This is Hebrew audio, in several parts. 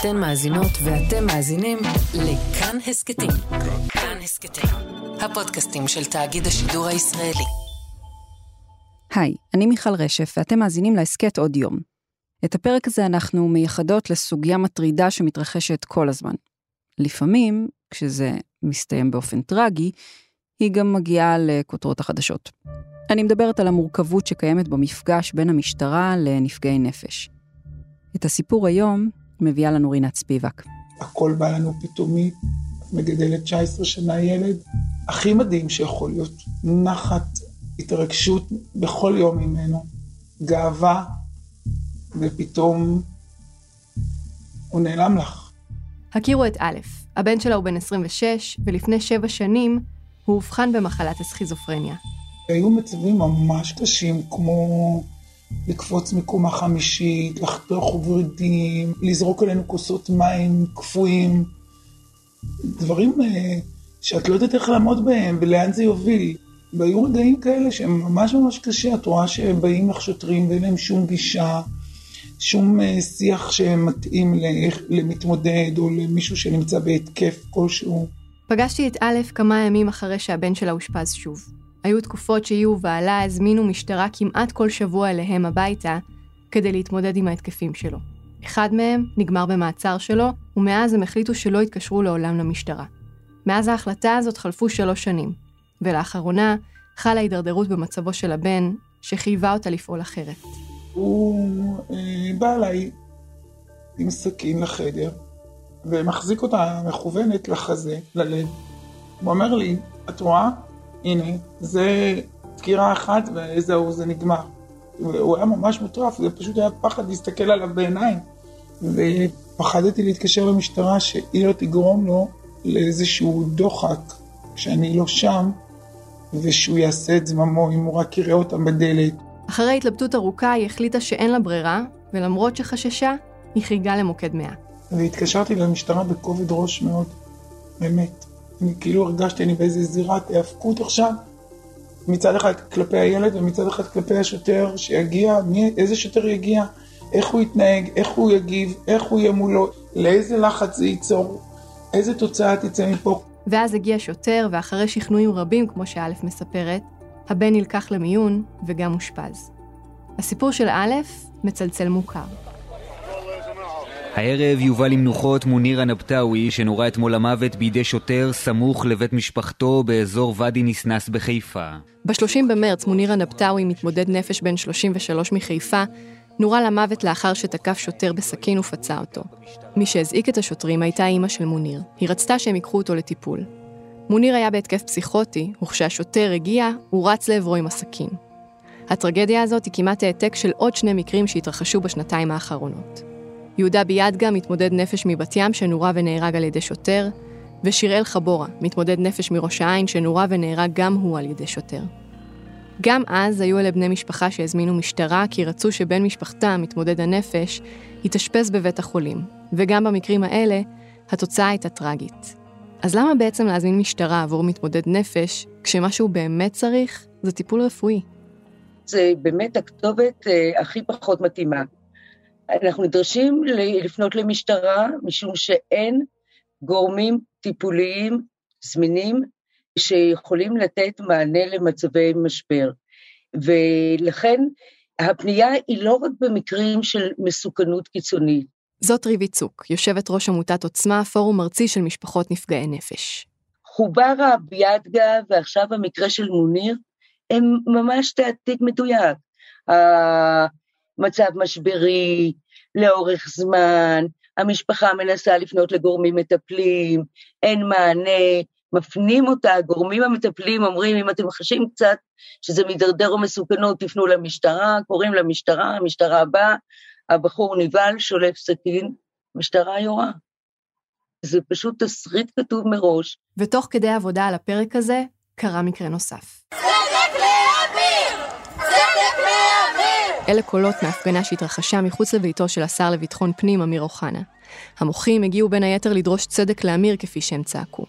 אתן מאזינות ואתם מאזינים לכאן הסכתים. כאן הסכתים, הפודקאסטים של תאגיד השידור הישראלי. היי, אני מיכל רשף ואתם מאזינים להסכת עוד יום. את הפרק הזה אנחנו מייחדות לסוגיה מטרידה שמתרחשת כל הזמן. לפעמים, כשזה מסתיים באופן טרגי, היא גם מגיעה לכותרות החדשות. אני מדברת על המורכבות שקיימת במפגש בין המשטרה לנפגעי נפש. את הסיפור היום מביאה לנו רינת ספיבק. הכל בא לנו פתאומי, מגדלת 19 שנה ילד, הכי מדהים שיכול להיות, נחת, התרגשות בכל יום ממנו, גאווה, ופתאום הוא נעלם לך. הכירו את א', הבן שלה הוא בן 26, ולפני שבע שנים הוא אובחן במחלת הסכיזופרניה. היו מצבים ממש קשים, כמו לקפוץ מקומה חמישית, לחתוך ורידים, לזרוק עלינו כוסות מים קפואים, דברים אה, שאת לא יודעת איך לעמוד בהם ולאן זה יוביל. והיו רגעים כאלה שהם ממש ממש קשה, את רואה שהם באים לך שוטרים ואין להם שום גישה, שום אה, שיח שמתאים למתמודד או למישהו שנמצא בהתקף כלשהו. פגשתי את א' כמה ימים אחרי שהבן שלה אושפז שוב. היו תקופות שהיא ובעלה הזמינו משטרה כמעט כל שבוע אליהם הביתה כדי להתמודד עם ההתקפים שלו. אחד מהם נגמר במעצר שלו, ומאז הם החליטו שלא יתקשרו לעולם למשטרה. מאז ההחלטה הזאת חלפו שלוש שנים, ולאחרונה חלה הידרדרות במצבו של הבן, שחייבה אותה לפעול אחרת. הוא אה, בא אליי עם סכין לחדר, ומחזיק אותה מכוונת לחזה, ללב. הוא אומר לי, את רואה? הנה, זה דקירה אחת וזהו, זה נגמר. הוא היה ממש מוטרף, זה פשוט היה פחד להסתכל עליו בעיניים. ופחדתי להתקשר למשטרה שהיא לא תגרום לו לאיזשהו דוחק כשאני לא שם, ושהוא יעשה את זממו אם הוא רק יראה אותם בדלת. אחרי התלבטות ארוכה היא החליטה שאין לה ברירה, ולמרות שחששה, היא חייגה למוקד 100. והתקשרתי למשטרה בכובד ראש מאוד, באמת. אני כאילו הרגשתי, אני באיזה זירת היאבקות עכשיו, מצד אחד כלפי הילד ומצד אחד כלפי השוטר שיגיע, מי, איזה שוטר יגיע, איך הוא יתנהג, איך הוא יגיב, איך הוא יהיה מולו, לאיזה לחץ זה ייצור, איזה תוצאה תצא מפה. ואז הגיע שוטר, ואחרי שכנועים רבים, כמו שא' מספרת, הבן נלקח למיון וגם אושפז. הסיפור של א' מצלצל מוכר. הערב יובא למנוחות מוניר הנבטאווי, שנורה אתמול למוות בידי שוטר סמוך לבית משפחתו באזור ואדי ניסנס בחיפה. ב-30 במרץ מוניר הנבטאווי, מתמודד נפש בן 33 מחיפה, נורה למוות לאחר שתקף שוטר בסכין ופצע אותו. מי שהזעיק את השוטרים הייתה אימא של מוניר. היא רצתה שהם ייקחו אותו לטיפול. מוניר היה בהתקף פסיכוטי, וכשהשוטר הגיע, הוא רץ לעברו עם הסכין. הטרגדיה הזאת היא כמעט העתק של עוד שני מקרים שהתרחשו בשנתיים האחרונות. יהודה ביאדגה, מתמודד נפש מבת ים שנורה ונהרג על ידי שוטר, ושיראל חבורה, מתמודד נפש מראש העין שנורה ונהרג גם הוא על ידי שוטר. גם אז היו אלה בני משפחה שהזמינו משטרה כי רצו שבן משפחתם, מתמודד הנפש, יתאשפז בבית החולים, וגם במקרים האלה, התוצאה הייתה טרגית. אז למה בעצם להזמין משטרה עבור מתמודד נפש, כשמה שהוא באמת צריך זה טיפול רפואי? זה באמת הכתובת אה, הכי פחות מתאימה. אנחנו נדרשים לפנות למשטרה, משום שאין גורמים טיפוליים זמינים שיכולים לתת מענה למצבי משבר. ולכן הפנייה היא לא רק במקרים של מסוכנות קיצונית. זאת ריבי צוק, יושבת ראש עמותת עוצמה, פורום ארצי של משפחות נפגעי נפש. חוברה, ביאדגה ועכשיו המקרה של מוניר, הם ממש תעתיק מדויק. מצב משברי, לאורך זמן, המשפחה מנסה לפנות לגורמים מטפלים, אין מענה, מפנים אותה, הגורמים המטפלים אומרים, אם אתם חשים קצת שזה מידרדר או מסוכנות, תפנו למשטרה, קוראים למשטרה, המשטרה באה, הבחור נבהל, שולף סכין, משטרה יורה. זה פשוט תסריט כתוב מראש. ותוך כדי עבודה על הפרק הזה, קרה מקרה נוסף. אלה קולות מהפגנה שהתרחשה מחוץ לביתו של השר לביטחון פנים, אמיר אוחנה. המוחים הגיעו בין היתר לדרוש צדק לאמיר כפי שהם צעקו.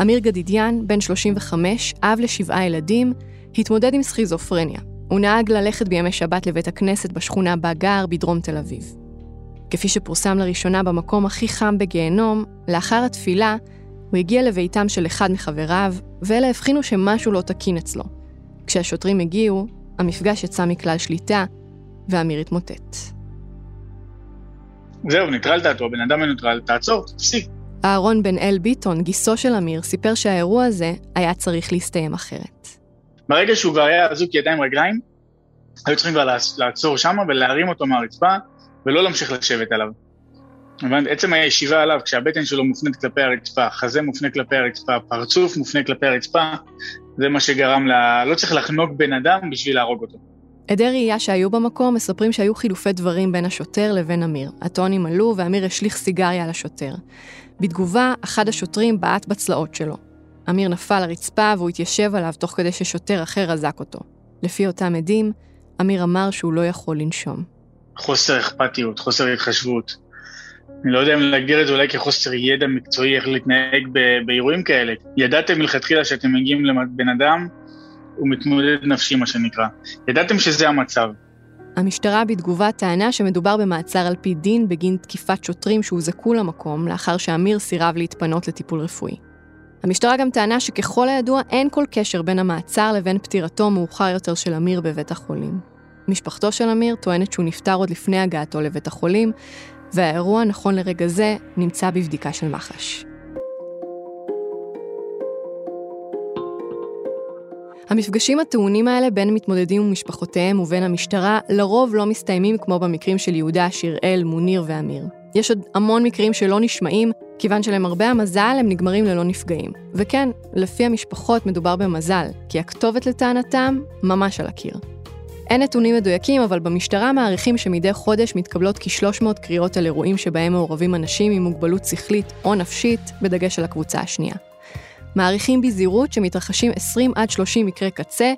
אמיר גדידיאן, בן 35, אב לשבעה ילדים, התמודד עם סכיזופרניה. הוא נהג ללכת בימי שבת לבית הכנסת בשכונה בה גר, בדרום תל אביב. כפי שפורסם לראשונה במקום הכי חם בגיהנום, לאחר התפילה, הוא הגיע לביתם של אחד מחבריו, ואלה הבחינו שמשהו לא תקין אצלו. כשהשוטרים הגיעו, המפגש יצא מכלל שליטה, ואמיר התמוטט. זהו, ניטרלת אותו, בן אדם מנוטרל, תעצור, תפסיק. אהרון בן אל ביטון, גיסו של אמיר, סיפר שהאירוע הזה היה צריך להסתיים אחרת. ברגע שהוא כבר היה אזוק ידיים רגליים, היו צריכים כבר לעצור שם ולהרים אותו מהרצפה, ולא להמשיך לשבת עליו. הבנת? עצם הישיבה עליו, כשהבטן שלו מופנית כלפי הרצפה, חזה מופנה כלפי הרצפה, פרצוף מופנה כלפי הרצפה, זה מה שגרם ל... לא צריך לחנוק בן אדם בשביל להרוג אותו. עדי ראייה שהיו במקום מספרים שהיו חילופי דברים בין השוטר לבין אמיר. הטונים עלו ואמיר השליך סיגריה על השוטר. בתגובה, אחד השוטרים בעט בצלעות שלו. אמיר נפל לרצפה והוא התיישב עליו תוך כדי ששוטר אחר אזק אותו. לפי אותם עדים, אמיר אמר שהוא לא יכול לנשום. חוסר אכפתיות, חוסר התחשבות. אני לא יודע אם להגדיר את זה אולי כחוסר ידע מקצועי איך להתנהג באירועים כאלה. ידעתם מלכתחילה שאתם מגיעים לבן אדם, הוא מתמודד נפשי, מה שנקרא. ידעתם שזה המצב. המשטרה בתגובה טענה שמדובר במעצר על פי דין בגין תקיפת שוטרים שהוזעקו למקום לאחר שאמיר סירב להתפנות לטיפול רפואי. המשטרה גם טענה שככל הידוע אין כל קשר בין המעצר לבין פטירתו מאוחר יותר של אמיר בבית החולים. משפחתו של אמיר טוענת שהוא נפטר עוד לפני הגעתו לבית החולים, והאירוע, נכון לרגע זה, נמצא בבדיקה של מח"ש. המפגשים הטעונים האלה בין מתמודדים ומשפחותיהם ובין המשטרה לרוב לא מסתיימים כמו במקרים של יהודה, שיראל, מוניר ואמיר. יש עוד המון מקרים שלא נשמעים, כיוון שלמרבה המזל הם נגמרים ללא נפגעים. וכן, לפי המשפחות מדובר במזל, כי הכתובת לטענתם ממש על הקיר. אין נתונים מדויקים, אבל במשטרה מעריכים שמדי חודש מתקבלות כ-300 קריאות על אירועים שבהם מעורבים אנשים עם מוגבלות שכלית או נפשית, בדגש על הקבוצה השנייה. מעריכים בזהירות שמתרחשים 20 עד 30 מקרי קצה,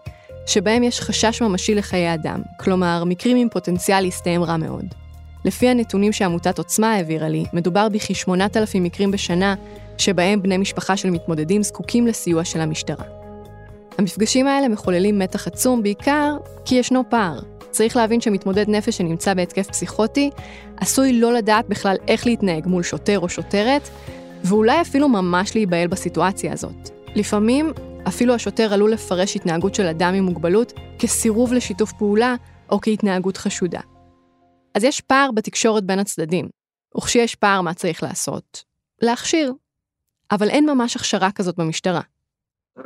שבהם יש חשש ממשי לחיי אדם, כלומר, מקרים עם פוטנציאל להסתיים רע מאוד. לפי הנתונים שעמותת עוצמה העבירה לי, מדובר בכ-8,000 מקרים בשנה, שבהם בני משפחה של מתמודדים זקוקים לסיוע של המשטרה. המפגשים האלה מחוללים מתח עצום בעיקר כי ישנו פער. צריך להבין שמתמודד נפש שנמצא בהתקף פסיכוטי, עשוי לא לדעת בכלל איך להתנהג מול שוטר או שוטרת, ואולי אפילו ממש להיבהל בסיטואציה הזאת. לפעמים, אפילו השוטר עלול לפרש התנהגות של אדם עם מוגבלות כסירוב לשיתוף פעולה או כהתנהגות חשודה. אז יש פער בתקשורת בין הצדדים, וכשיש פער מה צריך לעשות? להכשיר. אבל אין ממש הכשרה כזאת במשטרה.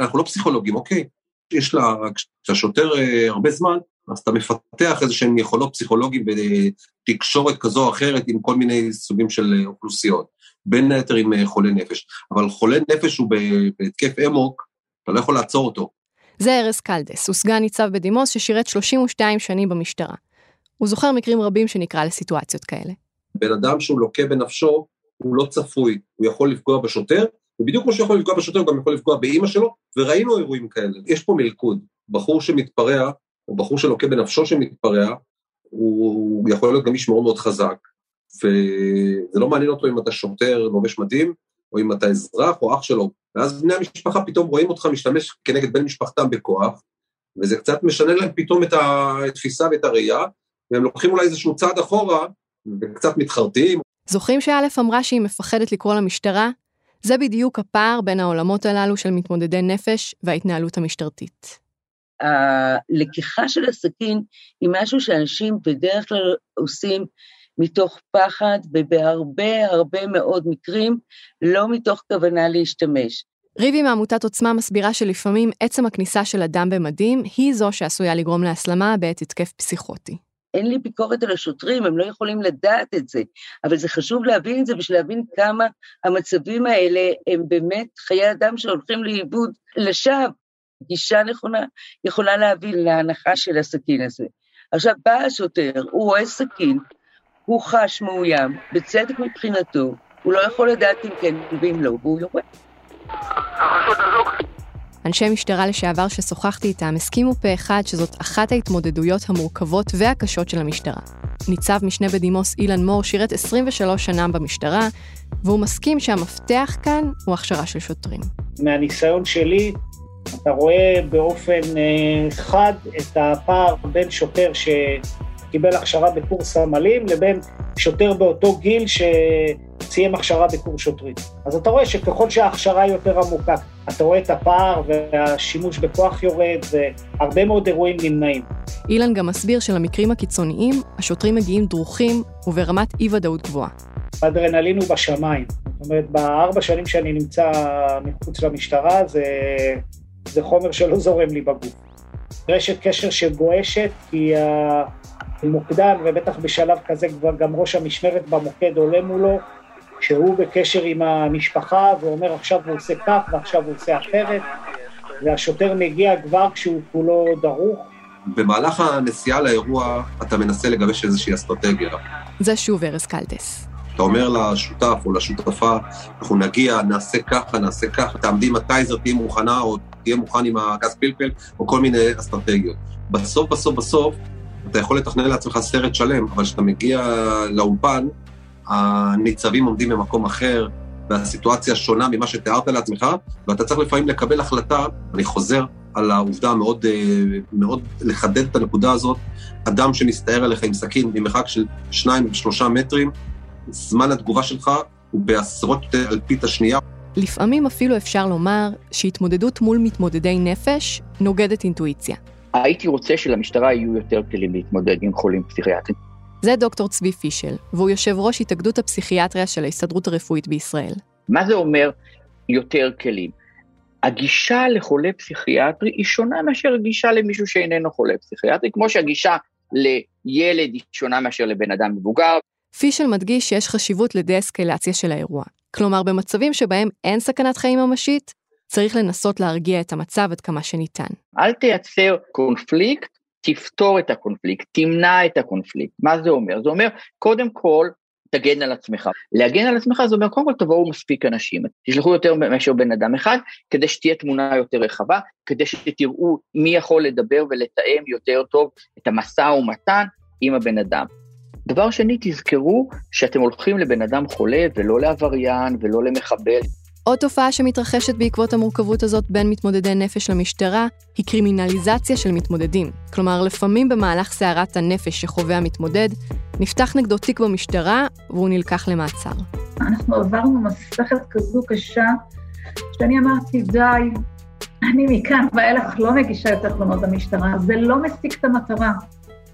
אנחנו לא פסיכולוגים, אוקיי? יש לה, כשהשוטר אה, הרבה זמן, אז אתה מפתח איזה שהם יכולות פסיכולוגיים בתקשורת כזו או אחרת עם כל מיני סוגים של אה, אוכלוסיות. בין היתר עם אה, חולה נפש. אבל חולה נפש הוא בהתקף אמוק, אתה לא יכול לעצור אותו. זה ארז קלדס, הוא סגן ניצב בדימוס ששירת 32 שנים במשטרה. הוא זוכר מקרים רבים שנקרא לסיטואציות כאלה. בן אדם שהוא לוקה בנפשו, הוא לא צפוי, הוא יכול לפגוע בשוטר, ובדיוק כמו שהוא יכול לפגוע בשוטר, הוא גם יכול לפגוע באימא שלו, וראינו אירועים כאלה. יש פה מלכוד, בחור שמתפרע, או בחור שלוקה בנפשו שמתפרע, הוא יכול להיות גם איש מאוד מאוד חזק, וזה לא מעניין אותו אם אתה שוטר לובש מדים, או אם אתה אזרח או אח שלו, ואז בני המשפחה פתאום רואים אותך משתמש כנגד בן משפחתם בכוח, וזה קצת משנה להם פתאום את התפיסה ואת הראייה, והם לוקחים אולי איזשהו צעד אחורה, וקצת מתחרטים. זוכרים שא' אמרה שהיא מפחדת לקרוא למשטרה? זה בדיוק הפער בין העולמות הללו של מתמודדי נפש וההתנהלות המשטרתית. הלקיחה של הסכין היא משהו שאנשים בדרך כלל עושים מתוך פחד, ובהרבה הרבה מאוד מקרים לא מתוך כוונה להשתמש. ריבי מעמותת עוצמה מסבירה שלפעמים עצם הכניסה של אדם במדים היא זו שעשויה לגרום להסלמה בעת התקף פסיכוטי. אין לי ביקורת על השוטרים, הם לא יכולים לדעת את זה, אבל זה חשוב להבין את זה בשביל להבין כמה המצבים האלה הם באמת חיי אדם שהולכים לאיבוד לשווא. גישה נכונה יכולה להביא להנחה של הסכין הזה. עכשיו בא השוטר, הוא רואה סכין, הוא חש מאוים, בצדק מבחינתו, הוא לא יכול לדעת אם כן ואם לא, והוא יורה. אנשי משטרה לשעבר ששוחחתי איתם הסכימו פה אחד שזאת אחת ההתמודדויות המורכבות והקשות של המשטרה. ניצב משנה בדימוס אילן מור שירת 23 שנה במשטרה, והוא מסכים שהמפתח כאן הוא הכשרה של שוטרים. מהניסיון שלי, אתה רואה באופן אה, חד את הפער בין שוטר ש... קיבל הכשרה בקורס סמלים, לבין שוטר באותו גיל שסיים הכשרה בקורס שוטרים. אז אתה רואה שככל שההכשרה יותר עמוקה, אתה רואה את הפער והשימוש בכוח יורד, והרבה מאוד אירועים נמנעים. אילן גם מסביר שלמקרים הקיצוניים, השוטרים מגיעים דרוכים וברמת אי-ודאות גבוהה. האדרנלין הוא בשמיים. זאת אומרת, בארבע שנים שאני נמצא מחוץ למשטרה, זה, זה חומר שלא זורם לי בגוף. רשת קשר שגועשת, כי המוקדן, ובטח בשלב כזה כבר גם ראש המשמרת במוקד עולה מולו, שהוא בקשר עם המשפחה ואומר עכשיו הוא עושה כך ועכשיו הוא עושה אחרת, והשוטר מגיע כבר כשהוא כולו דרוך. במהלך הנסיעה לאירוע אתה מנסה לגבש איזושהי אסטרטגיה. זה שוב ארז קלטס. אתה אומר לשותף או לשותפה, אנחנו נגיע, נעשה ככה, נעשה ככה, תעמדי עם הטייזר, תהיה מוכנה, או תהיה מוכן עם הגז פלפל, או כל מיני אסטרטגיות. בסוף, בסוף, בסוף, אתה יכול לתכנן לעצמך סרט שלם, אבל כשאתה מגיע לאולפן, הניצבים עומדים במקום אחר, והסיטואציה שונה ממה שתיארת לעצמך, ואתה צריך לפעמים לקבל החלטה, אני חוזר על העובדה מאוד, אה, מאוד לחדד את הנקודה הזאת, אדם שמסתער עליך עם סכין ממרחק של שניים, שלושה מטרים, זמן התגובה שלך הוא בעשרות אלפית השנייה. לפעמים אפילו אפשר לומר שהתמודדות מול מתמודדי נפש נוגדת אינטואיציה. הייתי רוצה שלמשטרה יהיו יותר כלים להתמודד עם חולים פסיכיאטריים. זה דוקטור צבי פישל, והוא יושב ראש התאגדות הפסיכיאטריה של ההסתדרות הרפואית בישראל. מה זה אומר יותר כלים? הגישה לחולה פסיכיאטרי היא שונה מאשר הגישה למישהו שאיננו חולה פסיכיאטרי, כמו שהגישה לילד היא שונה מאשר לבן אדם מבוגר. פישל מדגיש שיש חשיבות לדה-אסקלציה של האירוע. כלומר, במצבים שבהם אין סכנת חיים ממשית, צריך לנסות להרגיע את המצב עד כמה שניתן. אל תייצר קונפליקט, תפתור את הקונפליקט, תמנע את הקונפליקט. מה זה אומר? זה אומר, קודם כל, תגן על עצמך. להגן על עצמך זה אומר, קודם כל תבואו מספיק אנשים, תשלחו יותר מאשר בן אדם אחד, כדי שתהיה תמונה יותר רחבה, כדי שתראו מי יכול לדבר ולתאם יותר טוב את המשא ומתן עם הבן אדם. דבר שני, תזכרו שאתם הולכים לבן אדם חולה ולא לעבריין ולא למחבל. עוד תופעה שמתרחשת בעקבות המורכבות הזאת בין מתמודדי נפש למשטרה, היא קרימינליזציה של מתמודדים. כלומר, לפעמים במהלך סערת הנפש שחווה המתמודד, נפתח נגדו תיק במשטרה והוא נלקח למעצר. אנחנו עברנו מסכת כזו קשה, שאני אמרתי, די, אני מכאן ואילך לא מגישה יותר תלונות במשטרה, זה לא משיג את המטרה.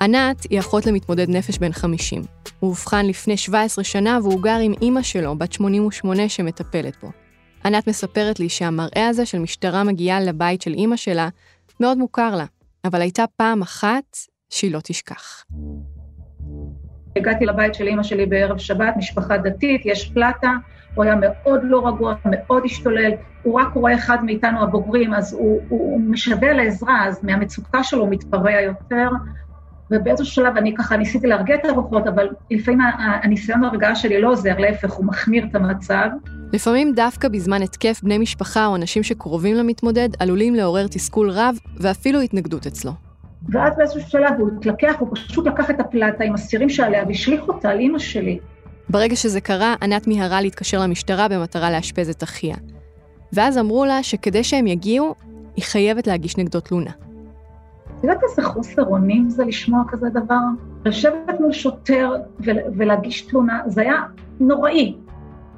ענת היא אחות למתמודד נפש בן 50. הוא אובחן לפני 17 שנה והוא גר עם אימא שלו, בת 88, שמטפלת בו. ענת מספרת לי שהמראה הזה של משטרה מגיעה לבית של אימא שלה מאוד מוכר לה, אבל הייתה פעם אחת שהיא לא תשכח. הגעתי לבית של אימא שלי בערב שבת, משפחה דתית, יש פלטה, הוא היה מאוד לא רגוע, מאוד השתולל, הוא רק רואה אחד מאיתנו הבוגרים, אז הוא, הוא, הוא משווה לעזרה, אז מהמצוקה שלו הוא מתפרע יותר, ובאיזשהו שלב אני ככה ניסיתי להרגיע את הרוחות, אבל לפעמים הניסיון הרגעה שלי לא עוזר, להפך, הוא מחמיר את המצב. לפעמים דווקא בזמן התקף בני משפחה או אנשים שקרובים למתמודד עלולים לעורר תסכול רב ואפילו התנגדות אצלו. ואז באיזשהו שלב הוא התלקח, הוא פשוט לקח את הפלטה עם הסירים שעליה והשליך אותה על אימא שלי. ברגע שזה קרה, ענת מיהרה להתקשר למשטרה במטרה לאשפז את אחיה. ואז אמרו לה שכדי שהם יגיעו, היא חייבת להגיש נגדו תלונה. את יודעת איזה חוסר אונים זה לשמוע כזה דבר? לשבת מול שוטר ולהגיש תלונה, זה היה נוראי.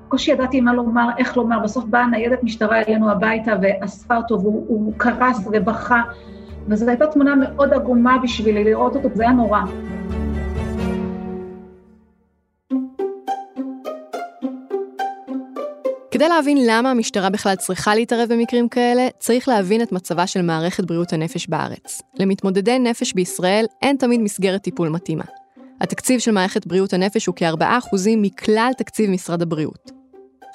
בקושי ידעתי מה לומר, איך לומר, בסוף באה ניידת משטרה אלינו הביתה ואספה אותו והוא קרס ובכה, וזו הייתה תמונה מאוד עגומה בשבילי לראות אותו, זה היה נורא. כדי להבין למה המשטרה בכלל צריכה להתערב במקרים כאלה, צריך להבין את מצבה של מערכת בריאות הנפש בארץ. למתמודדי נפש בישראל אין תמיד מסגרת טיפול מתאימה. התקציב של מערכת בריאות הנפש הוא כ-4% מכלל תקציב משרד הבריאות.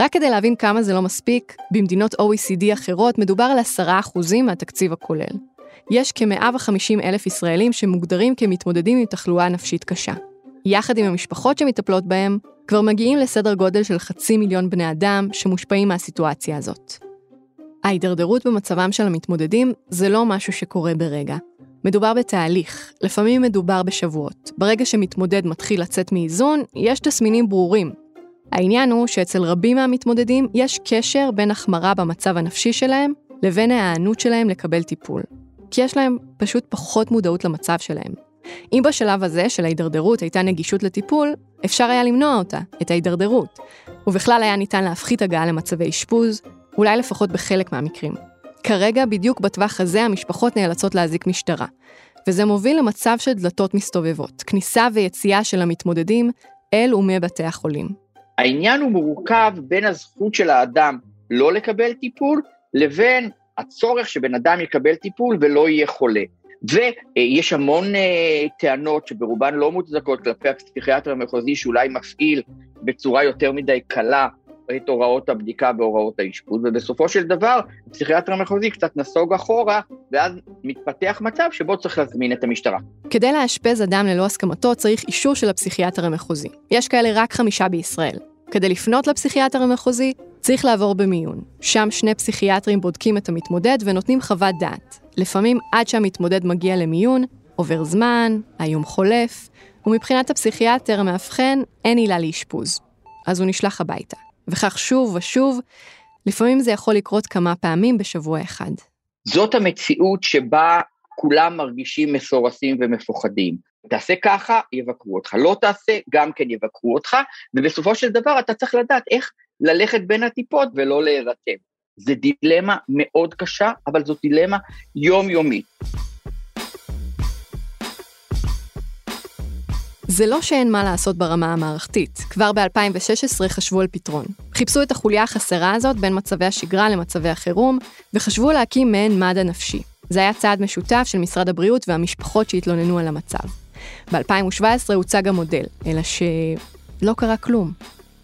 רק כדי להבין כמה זה לא מספיק, במדינות OECD אחרות מדובר על 10% מהתקציב הכולל. יש כ-150 אלף ישראלים שמוגדרים כמתמודדים עם תחלואה נפשית קשה. יחד עם המשפחות שמטפלות בהם, כבר מגיעים לסדר גודל של חצי מיליון בני אדם שמושפעים מהסיטואציה הזאת. ההידרדרות במצבם של המתמודדים זה לא משהו שקורה ברגע. מדובר בתהליך, לפעמים מדובר בשבועות. ברגע שמתמודד מתחיל לצאת מאיזון, יש תסמינים ברורים. העניין הוא שאצל רבים מהמתמודדים יש קשר בין החמרה במצב הנפשי שלהם לבין ההיענות שלהם לקבל טיפול. כי יש להם פשוט פחות מודעות למצב שלהם. אם בשלב הזה של ההידרדרות הייתה נגישות לטיפול, אפשר היה למנוע אותה, את ההידרדרות, ובכלל היה ניתן להפחית הגעה למצבי אשפוז, אולי לפחות בחלק מהמקרים. כרגע, בדיוק בטווח הזה, המשפחות נאלצות להזיק משטרה, וזה מוביל למצב של דלתות מסתובבות, כניסה ויציאה של המתמודדים אל ומבתי החולים. העניין הוא מורכב בין הזכות של האדם לא לקבל טיפול, לבין הצורך שבן אדם יקבל טיפול ולא יהיה חולה. ויש המון uh, טענות שברובן לא מוצדקות כלפי הפסיכיאטר המחוזי שאולי מפעיל בצורה יותר מדי קלה את הוראות הבדיקה והוראות האשפוז, ובסופו של דבר הפסיכיאטר המחוזי קצת נסוג אחורה, ואז מתפתח מצב שבו צריך להזמין את המשטרה. כדי לאשפז אדם ללא הסכמתו צריך אישור של הפסיכיאטר המחוזי. יש כאלה רק חמישה בישראל. כדי לפנות לפסיכיאטר המחוזי, צריך לעבור במיון. שם שני פסיכיאטרים בודקים את המתמודד ונותנים חוות דעת. לפעמים עד שהמתמודד מגיע למיון, עובר זמן, האיום חולף, ומבחינת הפסיכיאטר המאבחן אין עילה לאשפוז. אז הוא נשלח הביתה. וכך שוב ושוב, לפעמים זה יכול לקרות כמה פעמים בשבוע אחד. זאת המציאות שבה כולם מרגישים מסורסים ומפוחדים. תעשה ככה, יבקרו אותך. לא תעשה, גם כן יבקרו אותך, ובסופו של דבר אתה צריך לדעת איך ללכת בין הטיפות ולא להירתם. זה דילמה מאוד קשה, אבל זאת דילמה יומיומית. זה לא שאין מה לעשות ברמה המערכתית. כבר ב-2016 חשבו על פתרון. חיפשו את החוליה החסרה הזאת בין מצבי השגרה למצבי החירום, וחשבו להקים מעין מד"א נפשי. זה היה צעד משותף של משרד הבריאות והמשפחות שהתלוננו על המצב. ב-2017 הוצג המודל, אלא שלא קרה כלום.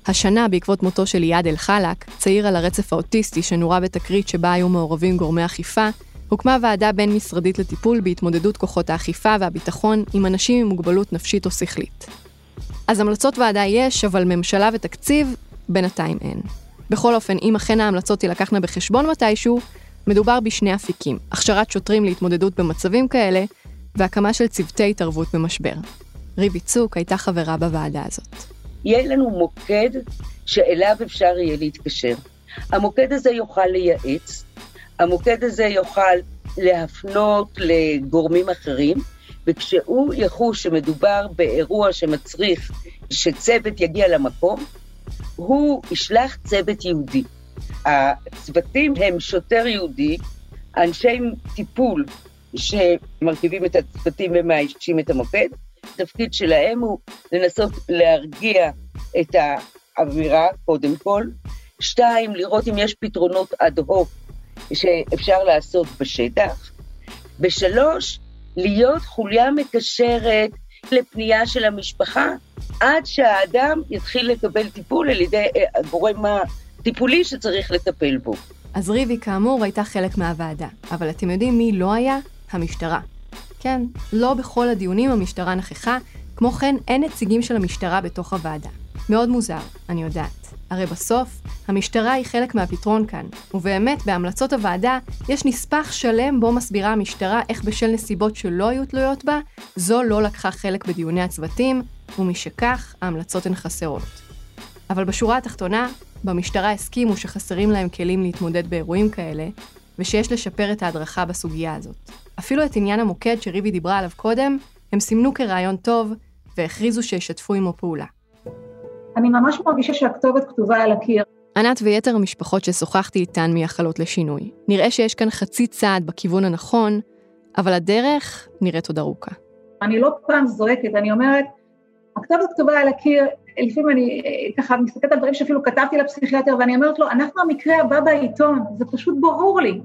השנה, בעקבות מותו של איאד אל-חלאק, צעיר על הרצף האוטיסטי שנורה בתקרית שבה היו מעורבים גורמי אכיפה, הוקמה ועדה בין-משרדית לטיפול בהתמודדות כוחות האכיפה והביטחון עם אנשים עם מוגבלות נפשית או שכלית. אז המלצות ועדה יש, אבל ממשלה ותקציב, בינתיים אין. בכל אופן, אם אכן ההמלצות תילקחנה בחשבון מתישהו, מדובר בשני אפיקים, הכשרת שוטרים להתמודדות במצבים כאלה, והקמה של צוותי התערבות במשבר. ריבי צוק הייתה חברה בוועדה הזאת. יהיה לנו מוקד שאליו אפשר יהיה להתקשר. המוקד הזה יוכל לייעץ, המוקד הזה יוכל להפנות לגורמים אחרים, וכשהוא יחוש שמדובר באירוע שמצריך שצוות יגיע למקום, הוא ישלח צוות יהודי. הצוותים הם שוטר יהודי, אנשי טיפול שמרכיבים את הצוותים ומאיישים את המוקד. התפקיד שלהם הוא לנסות להרגיע את האווירה, קודם כל. שתיים, לראות אם יש פתרונות אד הוק שאפשר לעשות בשטח. ושלוש, להיות חוליה מקשרת לפנייה של המשפחה עד שהאדם יתחיל לקבל טיפול על ידי הגורם הטיפולי שצריך לטפל בו. אז ריבי, כאמור, הייתה חלק מהוועדה, אבל אתם יודעים מי לא היה? המשטרה. כן, לא בכל הדיונים המשטרה נכחה, כמו כן אין נציגים של המשטרה בתוך הוועדה. מאוד מוזר, אני יודעת. הרי בסוף, המשטרה היא חלק מהפתרון כאן, ובאמת, בהמלצות הוועדה, יש נספח שלם בו מסבירה המשטרה איך בשל נסיבות שלא היו תלויות בה, זו לא לקחה חלק בדיוני הצוותים, ומשכך, ההמלצות הן חסרות. אבל בשורה התחתונה, במשטרה הסכימו שחסרים להם כלים להתמודד באירועים כאלה, ושיש לשפר את ההדרכה בסוגיה הזאת. אפילו את עניין המוקד שריבי דיברה עליו קודם, הם סימנו כרעיון טוב, והכריזו שישתפו עמו פעולה. אני ממש מרגישה שהכתובת כתובה על הקיר. ענת ויתר המשפחות ששוחחתי איתן מייחלות לשינוי. נראה שיש כאן חצי צעד בכיוון הנכון, אבל הדרך נראית עוד ארוכה. אני לא פעם זועקת, אני אומרת, הכתובת כתובה על הקיר, לפעמים אני אה, ככה מסתכלת על דברים שאפילו כתבתי לפסיכיאטר, ואני אומרת לו, אנחנו המקרה הבא בעיתון, זה פשוט ברור לי.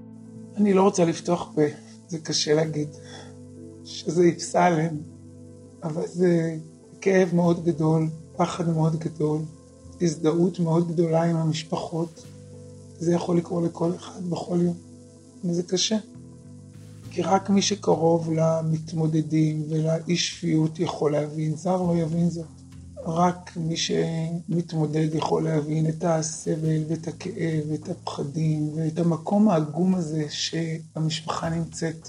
אני לא רוצה לפתוח פה, זה קשה להגיד, שזה יפסע עליהם, אבל זה כאב מאוד גדול, פחד מאוד גדול, הזדהות מאוד גדולה עם המשפחות. זה יכול לקרות לכל אחד בכל יום, וזה קשה. כי רק מי שקרוב למתמודדים ולאי שפיות יכול להבין, זר לא יבין זאת. רק מי שמתמודד יכול להבין את הסבל ואת הכאב ואת הפחדים ואת המקום העגום הזה שהמשפחה נמצאת.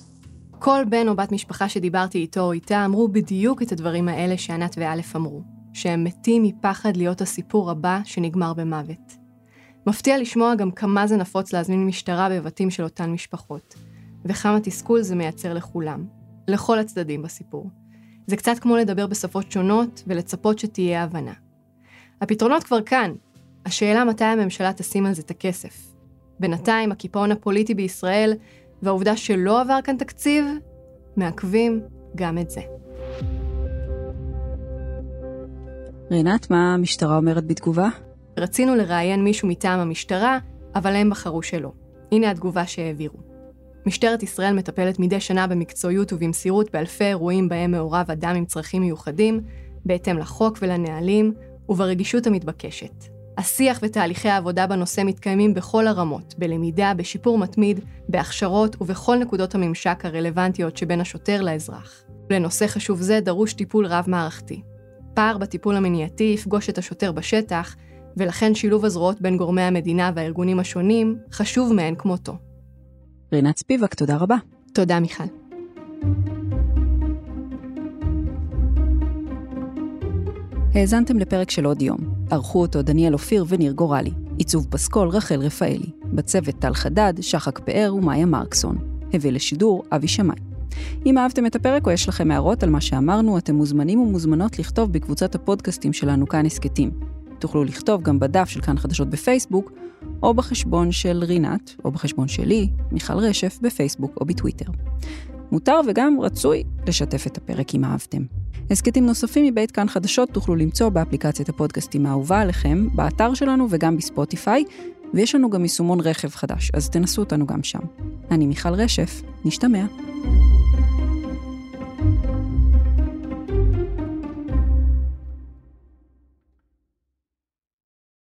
כל בן או בת משפחה שדיברתי איתו או איתה אמרו בדיוק את הדברים האלה שענת ואלף אמרו, שהם מתים מפחד להיות הסיפור הבא שנגמר במוות. מפתיע לשמוע גם כמה זה נפוץ להזמין משטרה בבתים של אותן משפחות, וכמה תסכול זה מייצר לכולם, לכל הצדדים בסיפור. זה קצת כמו לדבר בשפות שונות ולצפות שתהיה הבנה. הפתרונות כבר כאן, השאלה מתי הממשלה תשים על זה את הכסף. בינתיים, הקיפאון הפוליטי בישראל והעובדה שלא עבר כאן תקציב, מעכבים גם את זה. רינת, מה המשטרה אומרת בתגובה? רצינו לראיין מישהו מטעם המשטרה, אבל הם בחרו שלא. הנה התגובה שהעבירו. משטרת ישראל מטפלת מדי שנה במקצועיות ובמסירות באלפי אירועים בהם מעורב אדם עם צרכים מיוחדים, בהתאם לחוק ולנהלים, וברגישות המתבקשת. השיח ותהליכי העבודה בנושא מתקיימים בכל הרמות, בלמידה, בשיפור מתמיד, בהכשרות ובכל נקודות הממשק הרלוונטיות שבין השוטר לאזרח. לנושא חשוב זה דרוש טיפול רב-מערכתי. פער בטיפול המניעתי יפגוש את השוטר בשטח, ולכן שילוב הזרועות בין גורמי המדינה והארגונים השונים חשוב מאין כמותו. רינת ספיבק, תודה רבה. תודה, מיכל. האזנתם לפרק של עוד יום. ערכו אותו דניאל אופיר וניר גורלי. עיצוב פסקול רחל רפאלי. בצוות טל חדד, שחק פאר ומאיה מרקסון. הביא לשידור אבי שמאי. אם אהבתם את הפרק או יש לכם הערות על מה שאמרנו, אתם מוזמנים ומוזמנות לכתוב בקבוצת הפודקאסטים שלנו כאן הסכתים. תוכלו לכתוב גם בדף של כאן חדשות בפייסבוק, או בחשבון של רינת, או בחשבון שלי, מיכל רשף, בפייסבוק או בטוויטר. מותר וגם רצוי לשתף את הפרק אם אהבתם. הסכתים נוספים מבית כאן חדשות תוכלו למצוא באפליקציית הפודקאסטים האהובה עליכם, באתר שלנו וגם בספוטיפיי, ויש לנו גם יישומון רכב חדש, אז תנסו אותנו גם שם. אני מיכל רשף, נשתמע.